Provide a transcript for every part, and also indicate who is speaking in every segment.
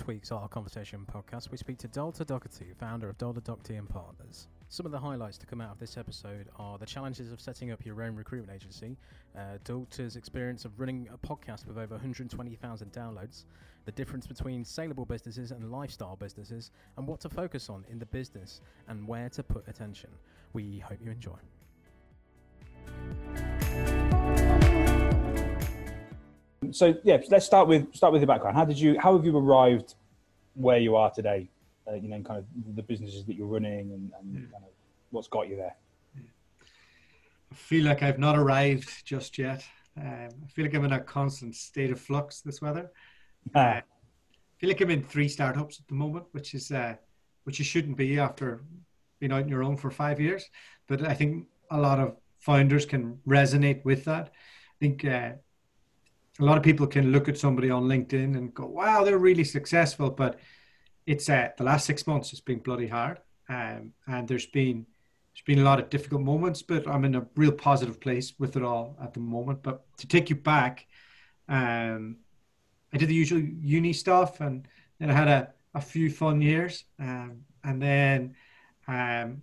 Speaker 1: This week's Our Conversation podcast, we speak to Dalta Doherty, founder of Dalta Doherty and Partners. Some of the highlights to come out of this episode are the challenges of setting up your own recruitment agency, uh, Dalta's experience of running a podcast with over 120,000 downloads, the difference between saleable businesses and lifestyle businesses, and what to focus on in the business and where to put attention. We hope you enjoy.
Speaker 2: So yeah, let's start with start with your background. How did you how have you arrived where you are today? Uh, you know, kind of the businesses that you're running and, and
Speaker 3: Yeah.
Speaker 2: kind of what's got you there.
Speaker 3: I feel like I've not arrived just yet. Um, I feel like I'm in a constant state of flux this weather.
Speaker 2: Ah,
Speaker 3: I feel like I'm in three startups at the moment, which is uh, which you shouldn't be after being out on your own for five years. But I think a lot of founders can resonate with that. I think uh, a lot of people can look at somebody on LinkedIn and go, "Wow, they're really successful," but it's uh, the last six months has been bloody hard, um, and there's been there's been a lot of difficult moments, but I'm in a real positive place with it all at the moment. But to take you back, um, I did the usual uni stuff, and then I had a, a few fun years, um, and then um,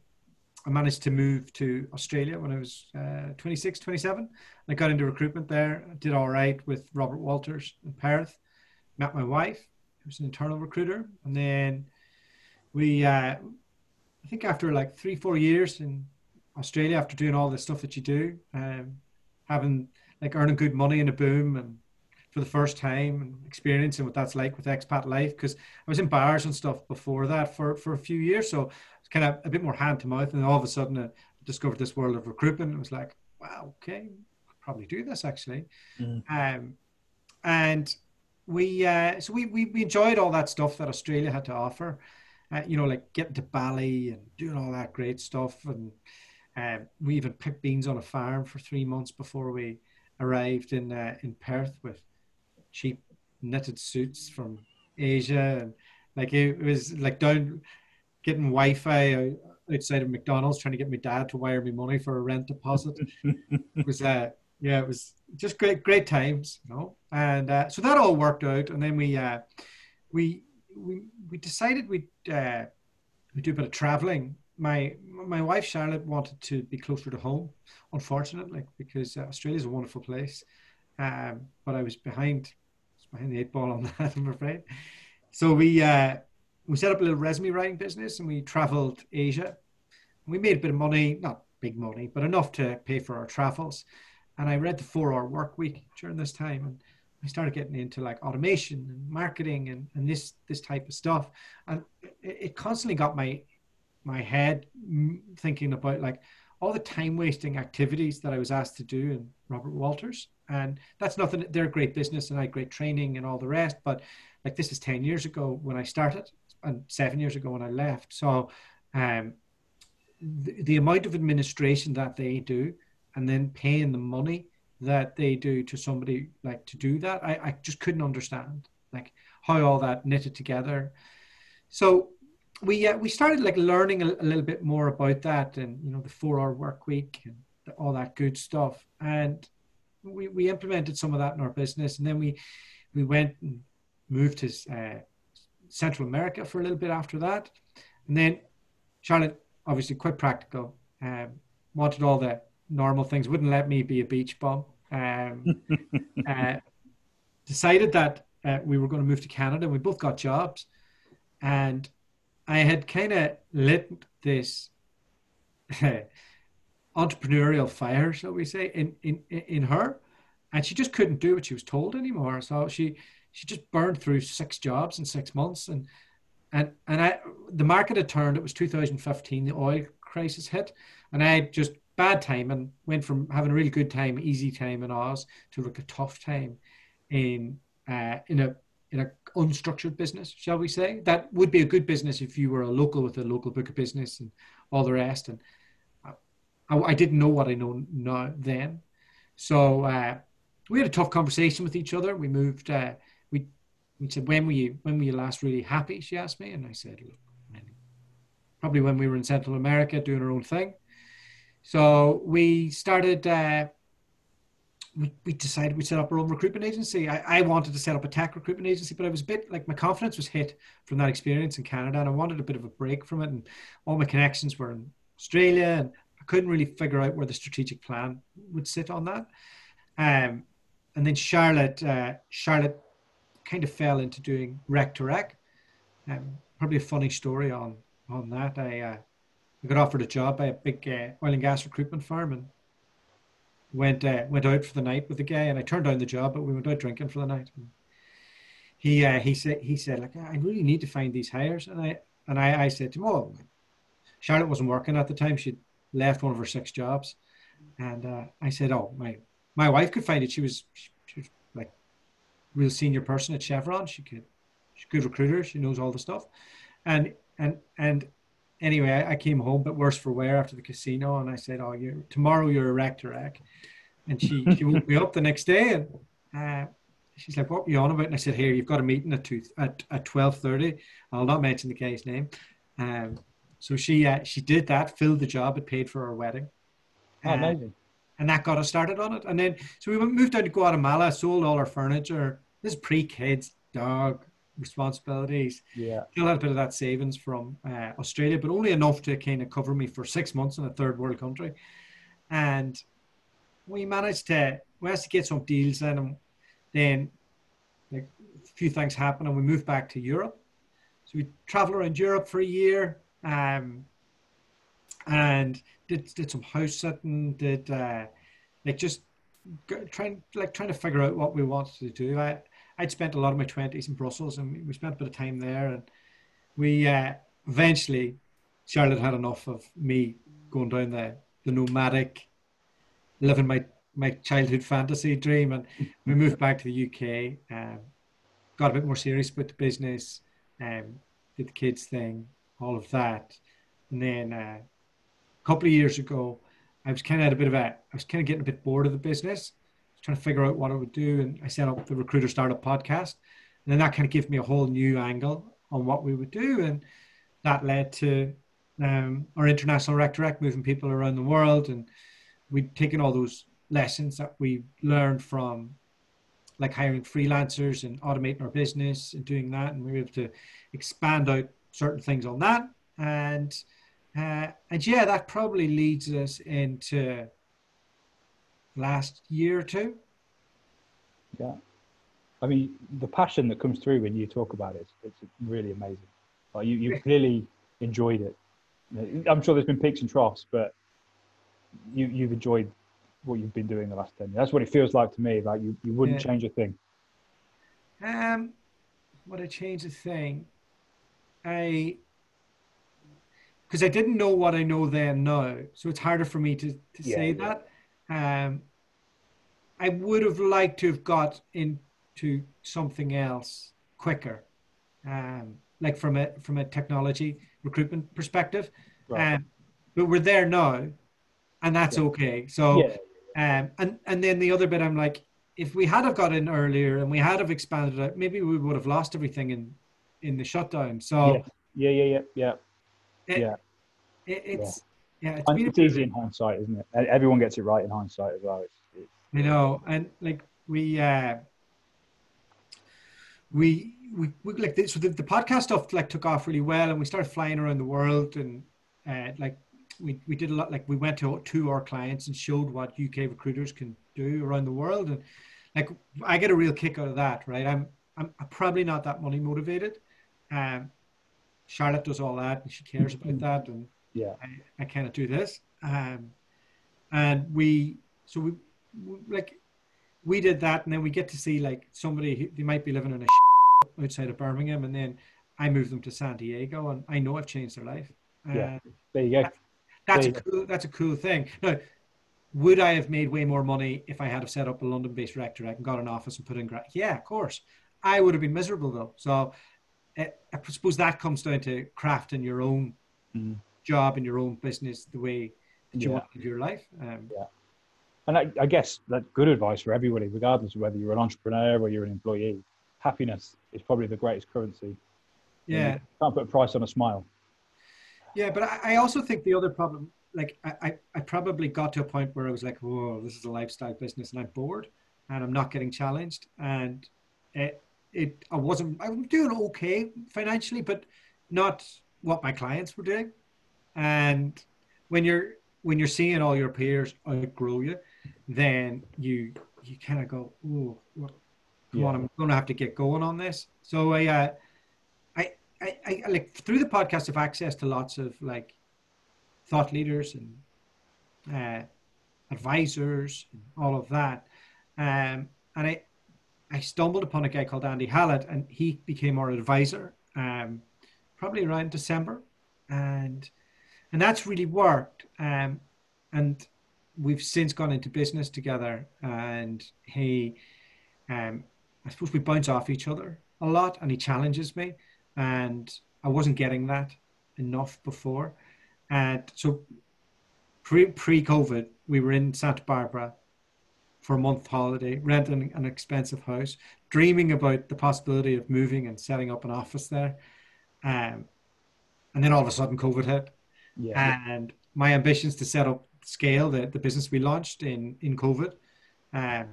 Speaker 3: I managed to move to Australia when I was uh, 26, 27. I got into recruitment there. Did all right with Robert Walters in Perth. Met my wife, who's an internal recruiter, and then we. Uh, I think after like three, four years in Australia, after doing all the stuff that you do, um, having like earning good money in a boom and for the first time and experiencing what that's like with expat life, because I was in bars and stuff before that for, for a few years. So it's kind of a bit more hand to mouth. And all of a sudden I discovered this world of recruitment. It was like, wow, okay, I could probably do this actually.
Speaker 2: Mhm.
Speaker 3: Um, and we, uh, so we, we, we enjoyed all that stuff that Australia had to offer uh, you know, like getting to Bali and doing all that great stuff. And um, we even picked beans on a farm for three months before we arrived in uh, in Perth with cheap knitted suits from Asia. And like it was like down getting Wi-Fi outside of McDonald's, trying to get my dad to wire me money for a rent deposit. it was uh, yeah, it was just great great times, you know. And uh, so that all worked out. And then we uh, we we we decided we'd uh, we do a bit of traveling. My my wife Charlotte wanted to be closer to home, unfortunately, because uh, Australia is a wonderful place. Um, but I was behind behind the eight ball on that, I'm afraid. So we uh, we set up a little resume writing business, and we travelled Asia. We made a bit of money, not big money, but enough to pay for our travels. And I read the Four Hour Work Week during this time, and I started getting into like automation and marketing and, and this this type of stuff, and it, constantly got my my head thinking about like all the time wasting activities that I was asked to do in Robert Walters, and that's nothing. They're a great business and I had great training and all the rest, but like this is ten years ago when I started and seven years ago when I left. So, um, the, the amount of administration that they do, and then paying the money that they do to somebody like to do that I, I just couldn't understand like how all that knitted together. So we uh, we started like learning a, a little bit more about that and you know the four hour work week and the, all that good stuff. And we, we implemented some of that in our business. And then we we went and moved to uh, central america for a little bit after that. And then charlotte obviously quite practical. Um, wanted all the normal things. Wouldn't let me be a beach bum. Um, uh, decided that uh, we were going to move to canada we both got jobs. And i had kind of lit this entrepreneurial fire shall we say in, in in her. And she just couldn't do what she was told anymore. So she she just burned through six jobs in six months and and and i the market had turned it was 2015 the oil crisis hit and i just bad time and went from having a really good time, easy time in Oz to like a tough time in uh, in a in a unstructured business, shall we say? That would be a good business if you were a local with a local book of business and all the rest. And I, I didn't know what I know now then, so uh, we had a tough conversation with each other. We moved. Uh, we said, "When were you? When were you last really happy?" She asked me, and I said, "Look, probably when we were in Central America doing our own thing." So we started uh, we, we decided we set up our own recruitment agency. I, I wanted to set up a tech recruitment agency, but I was a bit like my confidence was hit from that experience in Canada, and I wanted a bit of a break from it. And all my connections were in Australia, and I couldn't really figure out where the strategic plan would sit on that. Um, and then Charlotte, uh, Charlotte kind of fell into doing rec to rec. Um, probably a funny story on on that. I uh, I got offered a job by a big uh, oil and gas recruitment firm and went uh, went out for the night with the guy. And I turned down the job, but we went out drinking for the night. And he uh, he said he said like I really need to find these hires, and I and I, I said to him, oh, Charlotte wasn't working at the time. She'd left one of her six jobs, and uh, I said, oh my my wife could find it. She was she was real senior person at Chevron. She could she's a good recruiter. She knows all the stuff, and and and anyway, I, I, came home, but worse for wear after the casino, and I said, "Oh, you tomorrow you're a rec to rec," and she she woke me up the next day, and uh, she's like, "What are you on about?" And I said, "Here, you've got a meeting at two at at twelve thirty. I'll not mention the guy's name." Um, so she uh, she did that, filled the job, it paid for our wedding.
Speaker 2: Oh, amazing.
Speaker 3: and that got us started on it. And then so we moved down to Guatemala, sold all our furniture. This is pre kids, dog, responsibilities.
Speaker 2: Yeah.
Speaker 3: Still had a bit of that savings from uh, Australia, but only enough to kind of cover me for six months in a third world country. And we managed to, we had to get some deals in, and then like, a few things happened, and we moved back to Europe. So we traveled around Europe for a year, um, and did did some house sitting, did uh, like just trying like trying to figure out what we wanted to do. I I'd spent a lot of my twenties in Brussels, and we spent a bit of time there. And we uh, eventually, Charlotte had enough of me going down the the nomadic, living my my childhood fantasy dream, and we moved back to the UK. Um, got a bit more serious about the business, um, did the kids thing, all of that, and then uh, a couple of years ago, I was kind of at a bit of a, I was kind of getting a bit bored of the business trying to figure out what I would do. And I set up the Recruiter Startup podcast. And then that kind of gave me a whole new angle on what we would do. And that led to um, our international rec to rec moving people around the world. And we'd taken all those lessons that we learned from like hiring freelancers and automating our business and doing that. And we were able to expand out certain things on that. And uh, and yeah, that probably leads us into last year or two.
Speaker 2: Yeah. I mean, the passion that comes through when you talk about it, it's really amazing. Like you, you clearly enjoyed it. I'm sure there's been peaks and troughs, but you, you've enjoyed what you've been doing the last 10 years. That's what it feels like to me. Like you, you wouldn't yeah. change a thing.
Speaker 3: Um, would I change a thing? I, because I didn't know what I know then now. So it's harder for me to, to yeah, say yeah. that. Um, I would have liked to have got into something else quicker, um, like from a from a technology recruitment perspective. Right. Um, but we're there now, and that's yeah. okay. So, um, and and then the other bit, I'm like, if we had have got in earlier and we had have expanded it, maybe we would have lost everything in in the shutdown. So,
Speaker 2: yeah, yeah, yeah, yeah,
Speaker 3: it, yeah. It, it's yeah,
Speaker 2: it's, it's easy in hindsight, isn't it? Everyone gets it right in hindsight as well. It's, it's,
Speaker 3: you know, and like we, uh, we, we, we like this, so the, the podcast stuff like took off really well, and we started flying around the world, and uh, like we we did a lot. Like we went to to our clients and showed what UK recruiters can do around the world, and like I get a real kick out of that. Right, I'm I'm, I'm probably not that money motivated. Um, Charlotte does all that, and she cares about mm-hmm. that, and
Speaker 2: yeah,
Speaker 3: I, I cannot do this. Um, and we, so we, we, like, we did that, and then we get to see like somebody who, they might be living in a outside of Birmingham, and then I move them to San Diego, and I know I've changed their life.
Speaker 2: Yeah, there you go.
Speaker 3: That, that's there a cool. Go. That's a cool thing. Now, would I have made way more money if I had have set up a London-based rector and got an office and put in? Gra- yeah, of course. I would have been miserable though. So, I suppose that comes down to crafting your own mm job and your own business the way that you yeah. want to live your life. Um,
Speaker 2: yeah. And I, I guess that's good advice for everybody, regardless of whether you're an entrepreneur or you're an employee. Happiness is probably the greatest currency.
Speaker 3: Yeah.
Speaker 2: You can't put a price on a smile.
Speaker 3: Yeah, but I, I also think the other problem like I, I, I probably got to a point where I was like, whoa, this is a lifestyle business, and I'm bored, and I'm not getting challenged, and it, it I wasn't I was doing okay financially, but not what my clients were doing, and when you're when you're seeing all your peers outgrow you, then you you kind of go, oh, come
Speaker 2: Yeah.
Speaker 3: on, I'm going to have to get going on this. So I, uh, I, I, I, like through the podcast, have access to lots of like thought leaders and uh, advisors and all of that. Um, and I, I stumbled upon a guy called Andy Hallett, and he became our advisor um, probably around December, and and that's really worked. Um, and we've since gone into business together, and he, um, I suppose we bounce off each other a lot, and he challenges me, and I wasn't getting that enough before, and so pre pre COVID, we were in Santa Barbara for a month holiday, renting an expensive house, dreaming about the possibility of moving and setting up an office there. Um, and then all of a sudden, COVID hit,
Speaker 2: Yeah.
Speaker 3: and my ambitions to set up scale the, the business we launched in in COVID, um,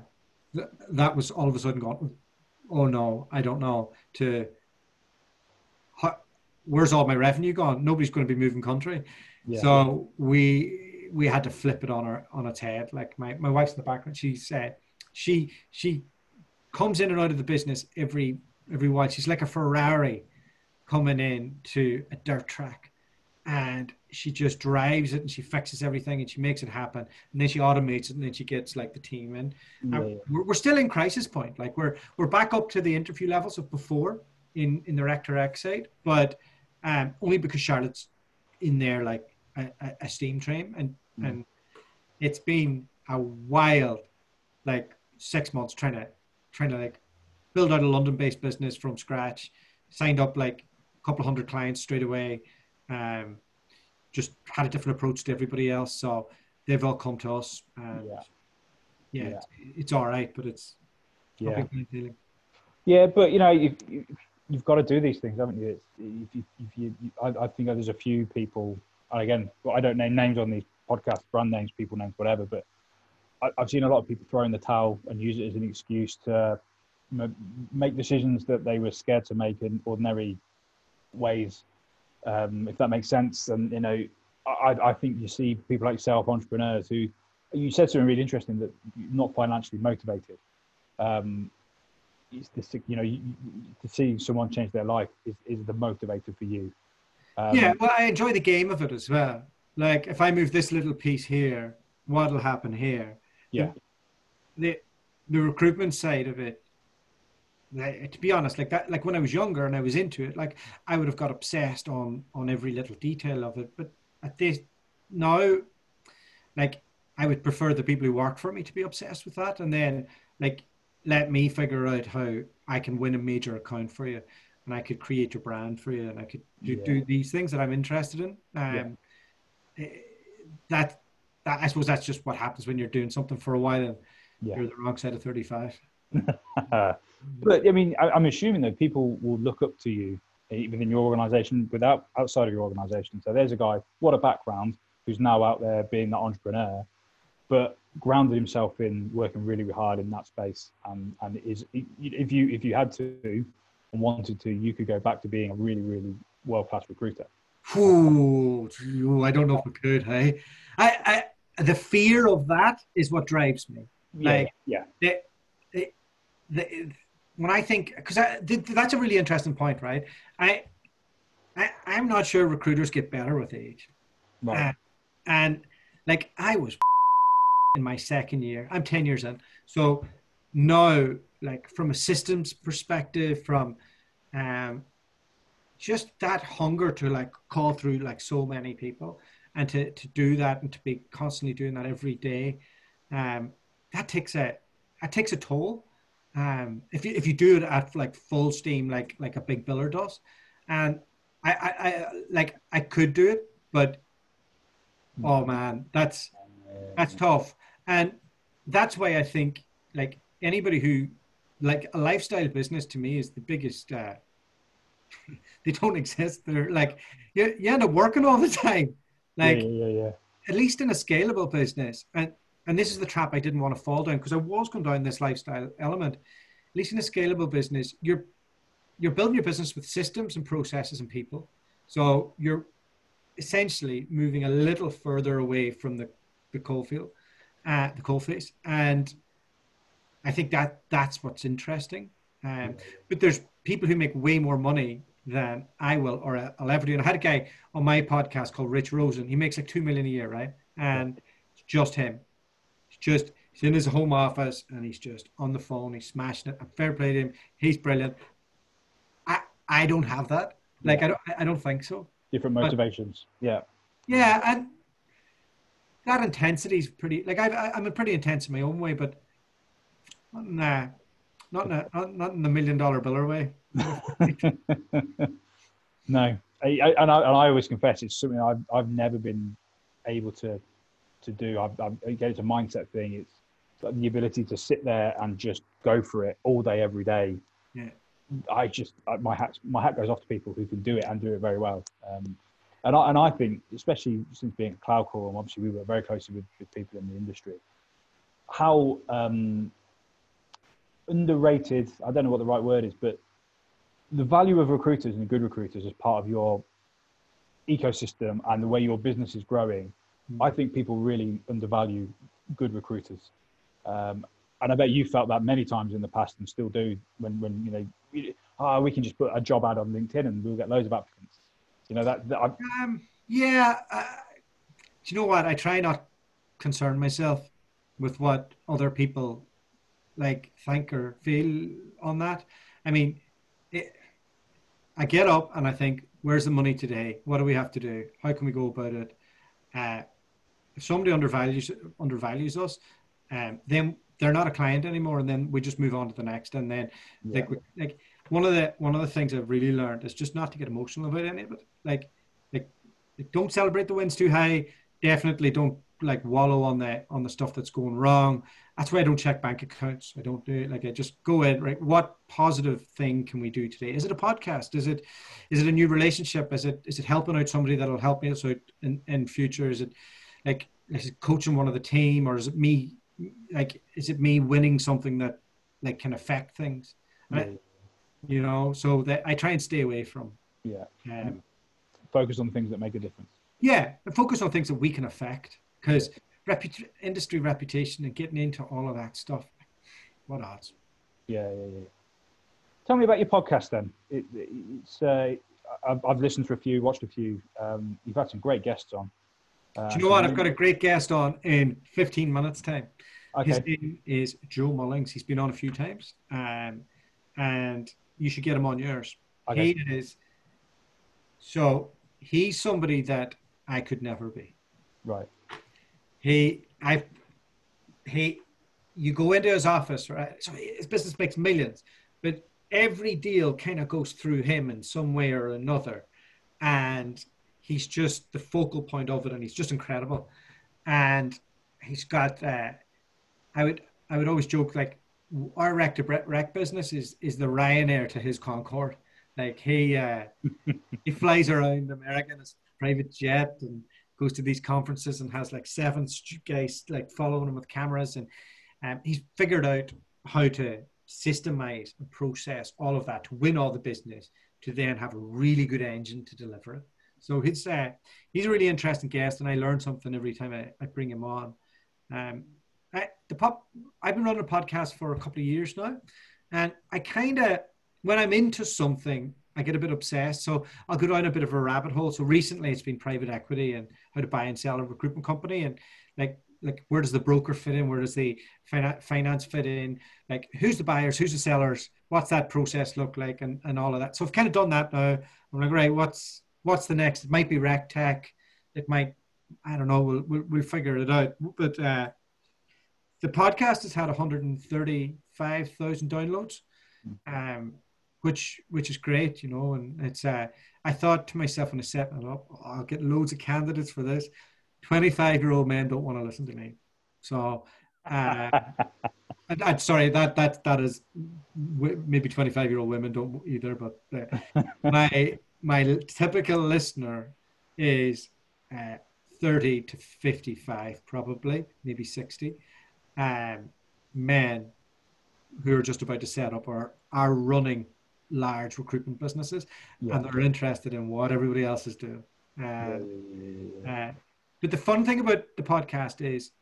Speaker 3: th- that was all of a sudden gone. Oh no, I don't know. To how, where's all my revenue gone? Nobody's going to be moving country.
Speaker 2: yeah.
Speaker 3: So we we had to flip it on our on its head. Like my, my wife's in the background. She said she she comes in and out of the business every every while. She's like a Ferrari coming in to a dirt track. And she just drives it and she fixes everything and she makes it happen. And then she automates it and then she gets like the team in.
Speaker 2: yeah,
Speaker 3: we're, we're still in crisis point. Like we're we're back up to the interview levels of before in in the Rector X side, but um, only because Charlotte's in there like a, a steam train, and
Speaker 2: Mm.
Speaker 3: and it's been a wild like six months trying to trying to like build out a London-based business from scratch. Signed up like a couple hundred clients straight away. Um, just had a different approach to everybody else, so they've all come to us. And
Speaker 2: Yeah.
Speaker 3: yeah,
Speaker 2: Yeah.
Speaker 3: It's, it's all right, but it's
Speaker 2: yeah.
Speaker 3: big client dealing.
Speaker 2: Yeah, but you know, you, you, you've got to do these things, haven't you? If you, if you, I, I think there's a few people, and again, well, I don't name names on these podcasts, brand names, people names, whatever, but I, I've seen a lot of people throw in the towel and use it as an excuse to make decisions that they were scared to make in ordinary ways, um, if that makes sense. And you know, I, I think you see people like yourself, entrepreneurs, who you said something really interesting that you're not financially motivated. Um, the, you know, you- to see someone change their life is, is the motivator for you. Um,
Speaker 3: yeah, well, I enjoy the game of it as well. Like if I move this little piece here, what'll happen here?
Speaker 2: Yeah.
Speaker 3: The the recruitment side of it. like, To be honest, like that, like when I was younger and I was into it, like I would have got obsessed on on every little detail of it. But at this now, like I would prefer the people who work for me to be obsessed with that, and then like let me figure out how I can win a major account for you, and I could create your brand for you, and I could do,
Speaker 2: Yeah.
Speaker 3: do these things that I'm interested in. Um, eh, that, that I suppose that's just what happens when you're doing something for a while and
Speaker 2: Yeah.
Speaker 3: you're the wrong side of 35.
Speaker 2: but I mean, I, I'm assuming that people will look up to you eh, even in your organization without outside of your organization. So there's a guy, what a background, who's now out there being that entrepreneur, but grounded himself in working really hard in that space. And and is if you if you had to and wanted to, you could go back to being a really really world class recruiter.
Speaker 3: Ooh, I don't know if I could. Hey, I, I, the fear of that is what drives me.
Speaker 2: Yeah,
Speaker 3: Like-
Speaker 2: yeah,
Speaker 3: the, the, the, when I think, because that's a really interesting point, right? I, I, I'm not sure recruiters get better with age.
Speaker 2: right.
Speaker 3: Uh, and like I was in my second year, I'm 10 years in. So now, like from a systems perspective, from um, just that hunger to like call through like so many people and to, to do that and to be constantly doing that every day, um, that takes a, that takes a toll. Um, if you, if you do it at like full steam, like, like a big biller does. And I, I, I like, I could do it, but oh man, that's, that's tough. And that's why I think like anybody who like a lifestyle business to me is the biggest uh they don't exist. They're like you, you end up working all the time. Like
Speaker 2: yeah, yeah, yeah.
Speaker 3: at least in a scalable business, and and this is the trap I didn't want to fall down because I was going down this lifestyle element. At least in a scalable business, you're you're building your business with systems and processes and people. So you're essentially moving a little further away from the the coalfield, uh, the coalface, and I think that that's what's interesting. Um, but there's people who make way more money than I will or uh, I'll ever do. And I had a guy on my podcast called Rich Rosen. He makes like two million a year, right? And it's just him. It's just he's in his home office and he's just on the phone. He's smashing it. I'm fair play to him. He's brilliant. I I don't have that. Like yeah. I don't I don't think so.
Speaker 2: Different motivations. But, yeah.
Speaker 3: Yeah, and that intensity is pretty. Like I I'm a pretty intense in my own way, but nah, not in a, not, not in the million dollar biller way.
Speaker 2: no, I, I, and I and I always confess it's something I've I've never been able to to do. I've, I've again, it's a mindset thing. It's the ability to sit there and just go for it all day, every day.
Speaker 3: Yeah.
Speaker 2: I just my hat my hat goes off to people who can do it and do it very well. Um, and I and I think, especially since being at CloudCall, and obviously we work very closely with, with people in the industry, how um, underrated. I don't know what the right word is, but the value of recruiters and good recruiters as part of your ecosystem and the way your business is growing, mm. I think people really undervalue good recruiters. Um, and I bet you felt that many times in the past and still do when, when you know, oh, we can just put a job ad on LinkedIn and we'll get loads of applicants. You know, that, that
Speaker 3: um, yeah. Uh, do you know what? I try not concern myself with what other people like think or feel on that. I mean, it, I get up and I think, where's the money today? What do we have to do? How can we go about it? Uh, if somebody undervalues undervalues us, um, then they're not a client anymore, and then we just move on to the next. And then, yeah. like, like one of the one of the things I've really learned is just not to get emotional about any of it. Like, like, like don't celebrate the wins too high. Definitely don't like wallow on the on the stuff that's going wrong that's why I don't check bank accounts. I don't do it. Like I just go in, right? What positive thing can we do today? Is it a podcast? Is it is it a new relationship? Is it is it helping out somebody that'll help me out in, in future? Is it like is it coaching one of the team or is it me like is it me winning something that like can affect things? Yeah. you know, so that I try and stay away from.
Speaker 2: Yeah. Um, focus on things that make a difference.
Speaker 3: Yeah, focus on things that we can affect because industry reputation and getting into all of that stuff. What odds?
Speaker 2: Yeah, yeah, yeah. Tell me about your podcast then. It, it's uh, I've, I've, listened to a few, watched a few. Um, you've had some great guests on.
Speaker 3: Uh, Do you know what? I've got a great guest on in 15 minutes time. Okay. His name is Joe Mullings. He's been on a few times, um, and you should get him on yours. Okay. He is. So he's somebody that I could never be.
Speaker 2: Right
Speaker 3: he I he you go into his office, right? So his business makes millions, but every deal kind of goes through him in some way or another. And he's just the focal point of it and he's just incredible. And he's got uh, I would I would always joke like our rec to rec business is is the Ryanair to his Concorde. Like he uh, he flies around America in his private jet and goes to these conferences and has like seven guys like following him with cameras, and um, he's figured out how to systemize and process all of that to win all the business, to then have a really good engine to deliver it. So he's uh, he's a really interesting guest, and I learn something every time I, I bring him on. Um, I, the pop, I've been running a podcast for a couple of years now, and I kind of when I'm into something, I get a bit obsessed. So I'll go down a bit of a rabbit hole. So recently it's been private equity and how to buy and sell a recruitment company and like like where does the broker fit in? Where does the finance fit in? Like who's the buyers? Who's the sellers? What's that process look like? And, and all of that. So I've kind of done that now. I'm like, right, what's what's the next? It might be rec tech. It might, I don't know. We'll we'll, we'll figure it out. But uh, the podcast has had 135,000 downloads. Hmm. Um, which which is great, you know. And it's uh, I thought to myself when I set it up, oh, I'll get loads of candidates for this. Twenty five year old men don't want to listen to me, so. Uh, and, and, sorry, that that that is maybe twenty five year old women don't either, but uh, my my typical listener is uh, 30 to 55, probably, maybe 60 um, men who are just about to set up or are running large recruitment businesses
Speaker 2: Yeah.
Speaker 3: and they're interested in what everybody else is doing. Uh,
Speaker 2: Yeah,
Speaker 3: uh, but the fun thing about the podcast is,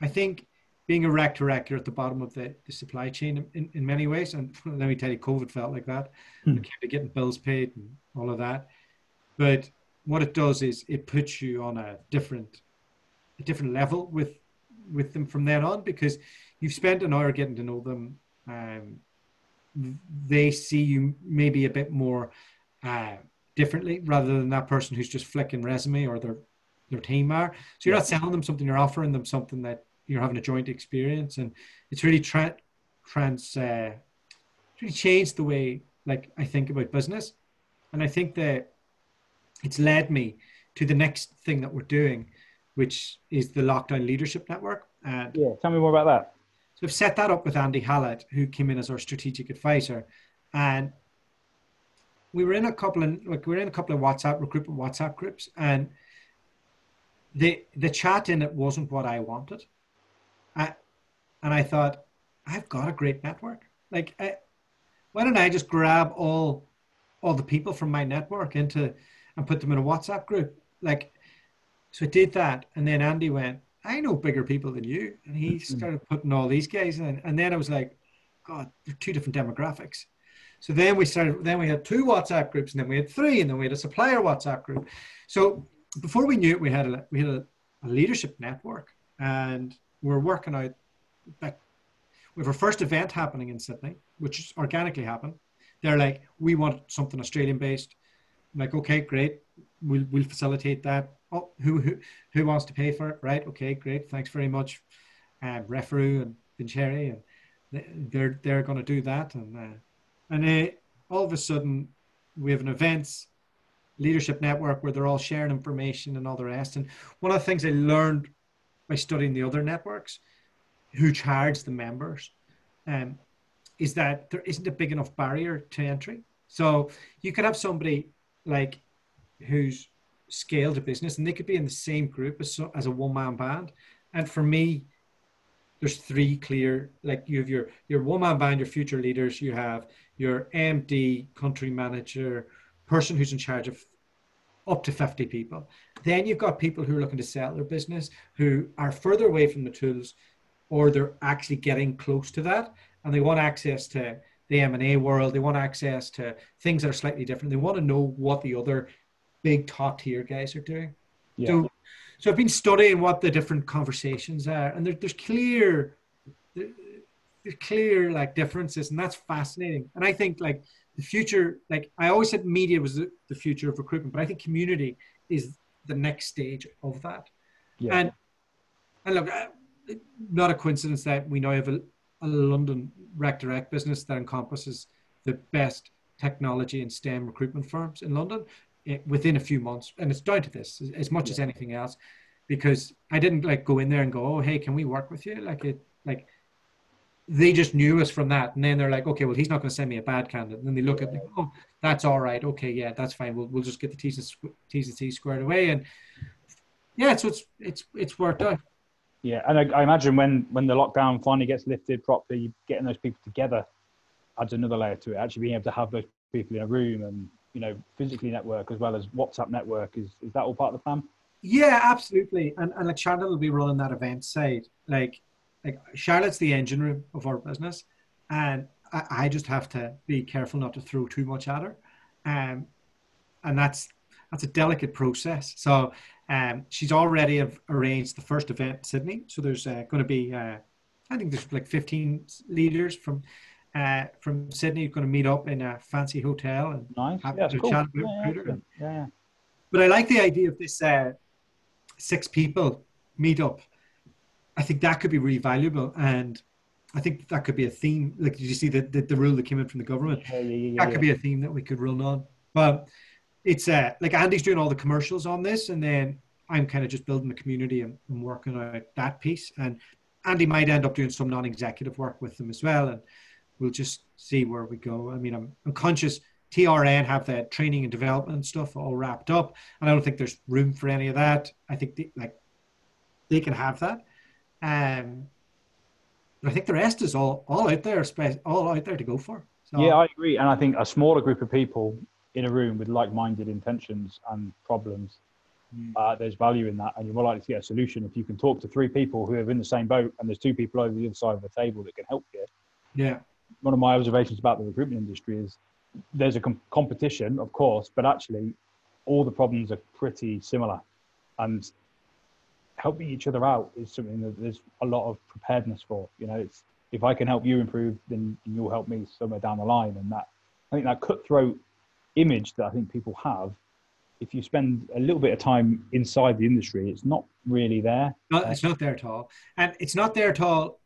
Speaker 3: I think being a rec director at the bottom of the, the supply chain in, in many ways, and let me tell you, COVID felt like that.
Speaker 2: Hmm.
Speaker 3: It came to getting bills paid and all of that. But what it does is it puts you on a different, a different level with with them from then on because you've spent an hour getting to know them. Um, they see you maybe a bit more uh, differently rather than that person who's just flicking resume or their their team are. So you're not selling them something; you're offering them something that you're having a joint experience, and it's really tra- trans uh, really changed the way like I think about business, and I think that it's led me to the next thing that we're doing, which is the Lockdown Leadership Network, and
Speaker 2: Yeah, tell me more about that.
Speaker 3: So I've set that up with Andy Hallett, who came in as our strategic advisor, and we were in a couple of like we were in a couple of WhatsApp recruitment WhatsApp groups, and the the chat in it wasn't what I wanted, I, and I thought I've got a great network. Like, I, why don't I just grab all all the people from my network into and put them in a WhatsApp group? Like, so I did that, and then Andy went, I know bigger people than you. And he mm-hmm. started putting all these guys in. And then I was like, God, they're two different demographics. So then we started, then we had two WhatsApp groups, and then we had three, and then we had a supplier WhatsApp group. So before we knew it, we had a, we had a, a leadership network, and we're working out. Back, we have our first event happening in Sydney, which organically happened. They're like, we want something Australian based. I'm like, okay, great. We'll, we'll facilitate that. Oh, who, who, who wants to pay for it? Right. Okay, great. Thanks very much. Um, Referu and Vincere, and they- they're, they're going to do that. And, uh, and uh, all of a sudden we have an events leadership network where they're all sharing information and all the rest. And one of the things I learned by studying the other networks who charge the members um, is that there isn't a big enough barrier to entry. So you could have somebody like who's scaled a business and they could be in the same group as, as a one man band. And for me, there's three clear, like you have your, your one man band, your future leaders, you have your MD, country manager, person who's in charge of up to 50 people. Then you've got people who are looking to sell their business who are further away from the tools or they're actually getting close to that and they want access to the M&A world. They want access to things that are slightly different. They want to know what the other big top tier guys are doing.
Speaker 2: Yeah.
Speaker 3: So, so I've been studying what the different conversations are, and there, there's clear, there- there's clear like differences, and that's fascinating. And I think like the future, like I always said, media was the, the future of recruitment, but I think community is the next stage of that.
Speaker 2: yeah.
Speaker 3: And and look, not a coincidence that we now have a, a London rec to rec business that encompasses the best technology and STEM recruitment firms in London within a few months, and it's down to this as- much as anything else, because I didn't like go in there and go, oh hey, can we work with you? Like it, like they just knew us from that, and then they're like, okay, well he's not going to send me a bad candidate, and then they look at, it, oh that's all right, okay, yeah, that's fine. We'll we'll just get the T's and T's and C's squared away, and yeah, so it's it's it's worked out.
Speaker 2: Yeah, and I, I imagine when when the lockdown finally gets lifted properly, getting those people together adds another layer to it. Actually being able to have those people in a room and you know physically network as well as WhatsApp network is is that all part of the plan?
Speaker 3: Yeah, absolutely. And and like Charlotte will be running that event side. Like like Charlotte's the engine room of our business, and I, I just have to be careful not to throw too much at her, um, and that's that's a delicate process. So um, she's already arranged the first event in Sydney. So there's uh, going to be uh, I think there's like 15 leaders from uh, from Sydney who's going to meet up in a fancy hotel and
Speaker 2: Nice.
Speaker 3: Happy
Speaker 2: Yeah,
Speaker 3: to
Speaker 2: cool.
Speaker 3: chat about
Speaker 2: yeah, yeah, yeah.
Speaker 3: but I like the idea of this uh, six people meet up. I think that could be really valuable, and I think that could be a theme. Like, did you see the, the, the rule that came in from the government?
Speaker 2: Yeah, yeah, yeah,
Speaker 3: That could be a theme that we could run on. But it's uh, like Andy's doing all the commercials on this, and then I'm kind of just building the community and, and working out that piece. And Andy might end up doing some non-executive work with them as well, and we'll just see where we go. I mean, I'm, I'm conscious TRN have the training and development stuff all wrapped up, and I don't think there's room for any of that. I think they, like they can have that. Um, but I think the rest is all all out there, all out there to go for.
Speaker 2: So, yeah, I agree, and I think a smaller group of people in a room with like-minded intentions and problems, mm. uh, there's value in that, and you're more likely to get a solution if you can talk to three people who are in the same boat, and there's two people over the other side of the table that can help you.
Speaker 3: Yeah.
Speaker 2: One of my observations about the recruitment industry is there's a com- competition, of course, but actually all the problems are pretty similar, and helping each other out is something that there's a lot of preparedness for. You know, it's if I can help you improve, then you'll help me somewhere down the line, and that I think that cutthroat image that I think people have. If you spend a little bit of time inside the industry, it's not really there.
Speaker 3: No, it's not there at all, and it's not there at all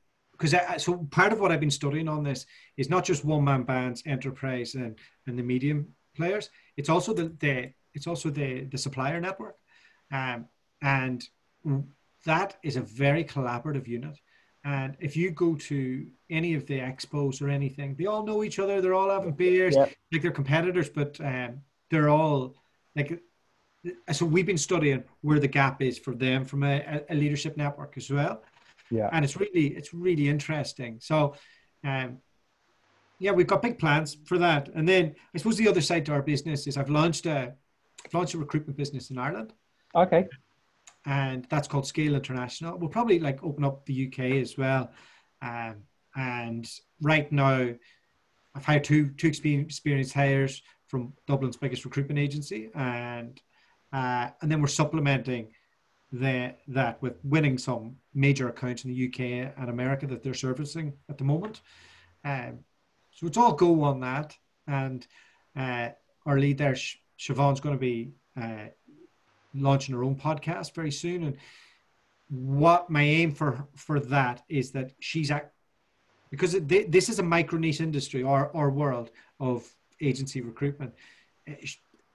Speaker 3: because so part of what I've been studying on this is not just one man bands, enterprise, and and the medium players. It's also the the it's also the the supplier network, um, and that is a very collaborative unit. And if you go to any of the expos or anything, they all know each other. They're all having beers, like they're competitors, but um, they're all like. So we've been studying where the gap is for them from a, a leadership network as well.
Speaker 2: Yeah,
Speaker 3: and it's really it's really interesting. So, um, yeah, we've got big plans for that. And then I suppose the other side to our business is I've launched a I've launched a recruitment business in Ireland.
Speaker 2: Okay
Speaker 3: and that's called Scale International. We'll probably like open up the UK as well. Um, and right now, I've hired two two experienced hires from Dublin's biggest recruitment agency, and uh, and then we're supplementing the, that with winning some major accounts in the UK and America that they're servicing at the moment. Um, so it's all go on that, and uh, our lead there, Siobhan's going to be uh, launching her own podcast very soon. And what my aim for for that is that she's at because it, this is a micro niche industry or or world of agency recruitment. Eh,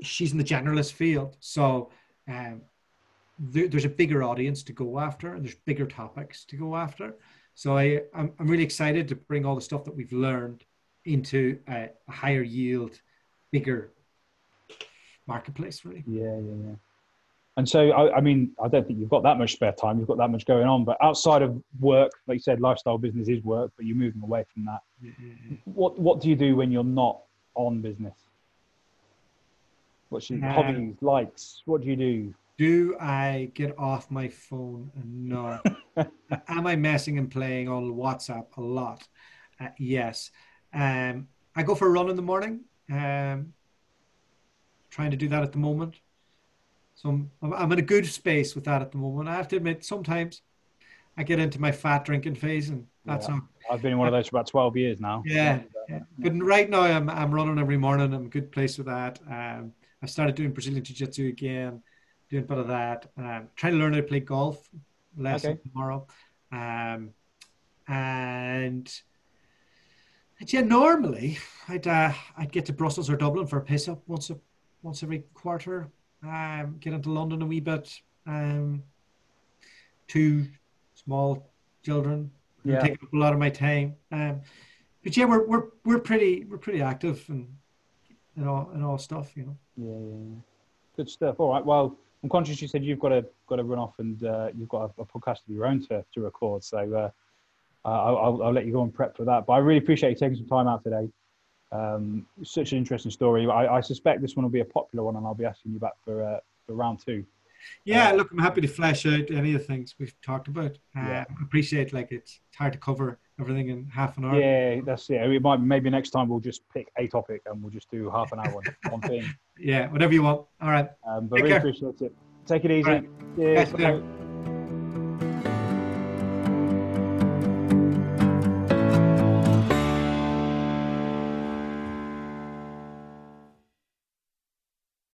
Speaker 3: she's in the generalist field, so um, there, there's a bigger audience to go after, and there's bigger topics to go after. So I I'm, I'm really excited to bring all the stuff that we've learned into a, a higher yield, bigger marketplace. Really.
Speaker 2: Yeah, yeah, yeah. And so, I, I, mean, I don't think you've got that much spare time. You've got that much going on. But outside of work, like you said, lifestyle business is work, but you're moving away from that. Mm-hmm. What What do you do when you're not on business? What's your um, hobbies, likes? What do you do?
Speaker 3: Do I get off my phone? No. Am I messing and playing on WhatsApp a lot? Uh, yes. Um, I go for a run in the morning. Um, trying to do that at the moment. So I'm, I'm in a good space with that at the moment. I have to admit, sometimes I get into my fat drinking phase, and that's
Speaker 2: yeah.
Speaker 3: not.
Speaker 2: I've been in one of those for about 12 years now.
Speaker 3: Yeah. yeah. But right now, I'm, I'm running every morning. I'm a good place with that. Um, I started doing Brazilian Jiu Jitsu again, doing a bit of that. Um, trying to learn how to play golf lesson okay. tomorrow. Um, and, and yeah, normally I'd uh, I'd get to Brussels or Dublin for a piss up once a once every quarter um, get into London a wee bit. Um, two small children yeah. take up a lot of my time. Um, but yeah, we're we're we're pretty we're pretty active and and all and all stuff, you know.
Speaker 2: Yeah, yeah, yeah. Good stuff. All right. Well, I'm conscious you said you've got to got to run off and uh, you've got a, a, podcast of your own to to record. So uh, I'll, I'll, I'll let you go and prep for that. But I really appreciate you taking some time out today. Um, such an interesting story. I, I, suspect this one will be a popular one, and I'll be asking you back for uh, for round two.
Speaker 3: Yeah, uh, look, I'm happy to flesh out any of the things we've talked about. Uh, yeah. I appreciate like it's, it's hard to cover everything in half an hour.
Speaker 2: Yeah, that's yeah. We might maybe next time we'll just pick a topic and we'll just do half an hour on one thing.
Speaker 3: Yeah, whatever you want. All right.
Speaker 2: Um, but Take really care. appreciate it. Take it easy. Right. Cheers.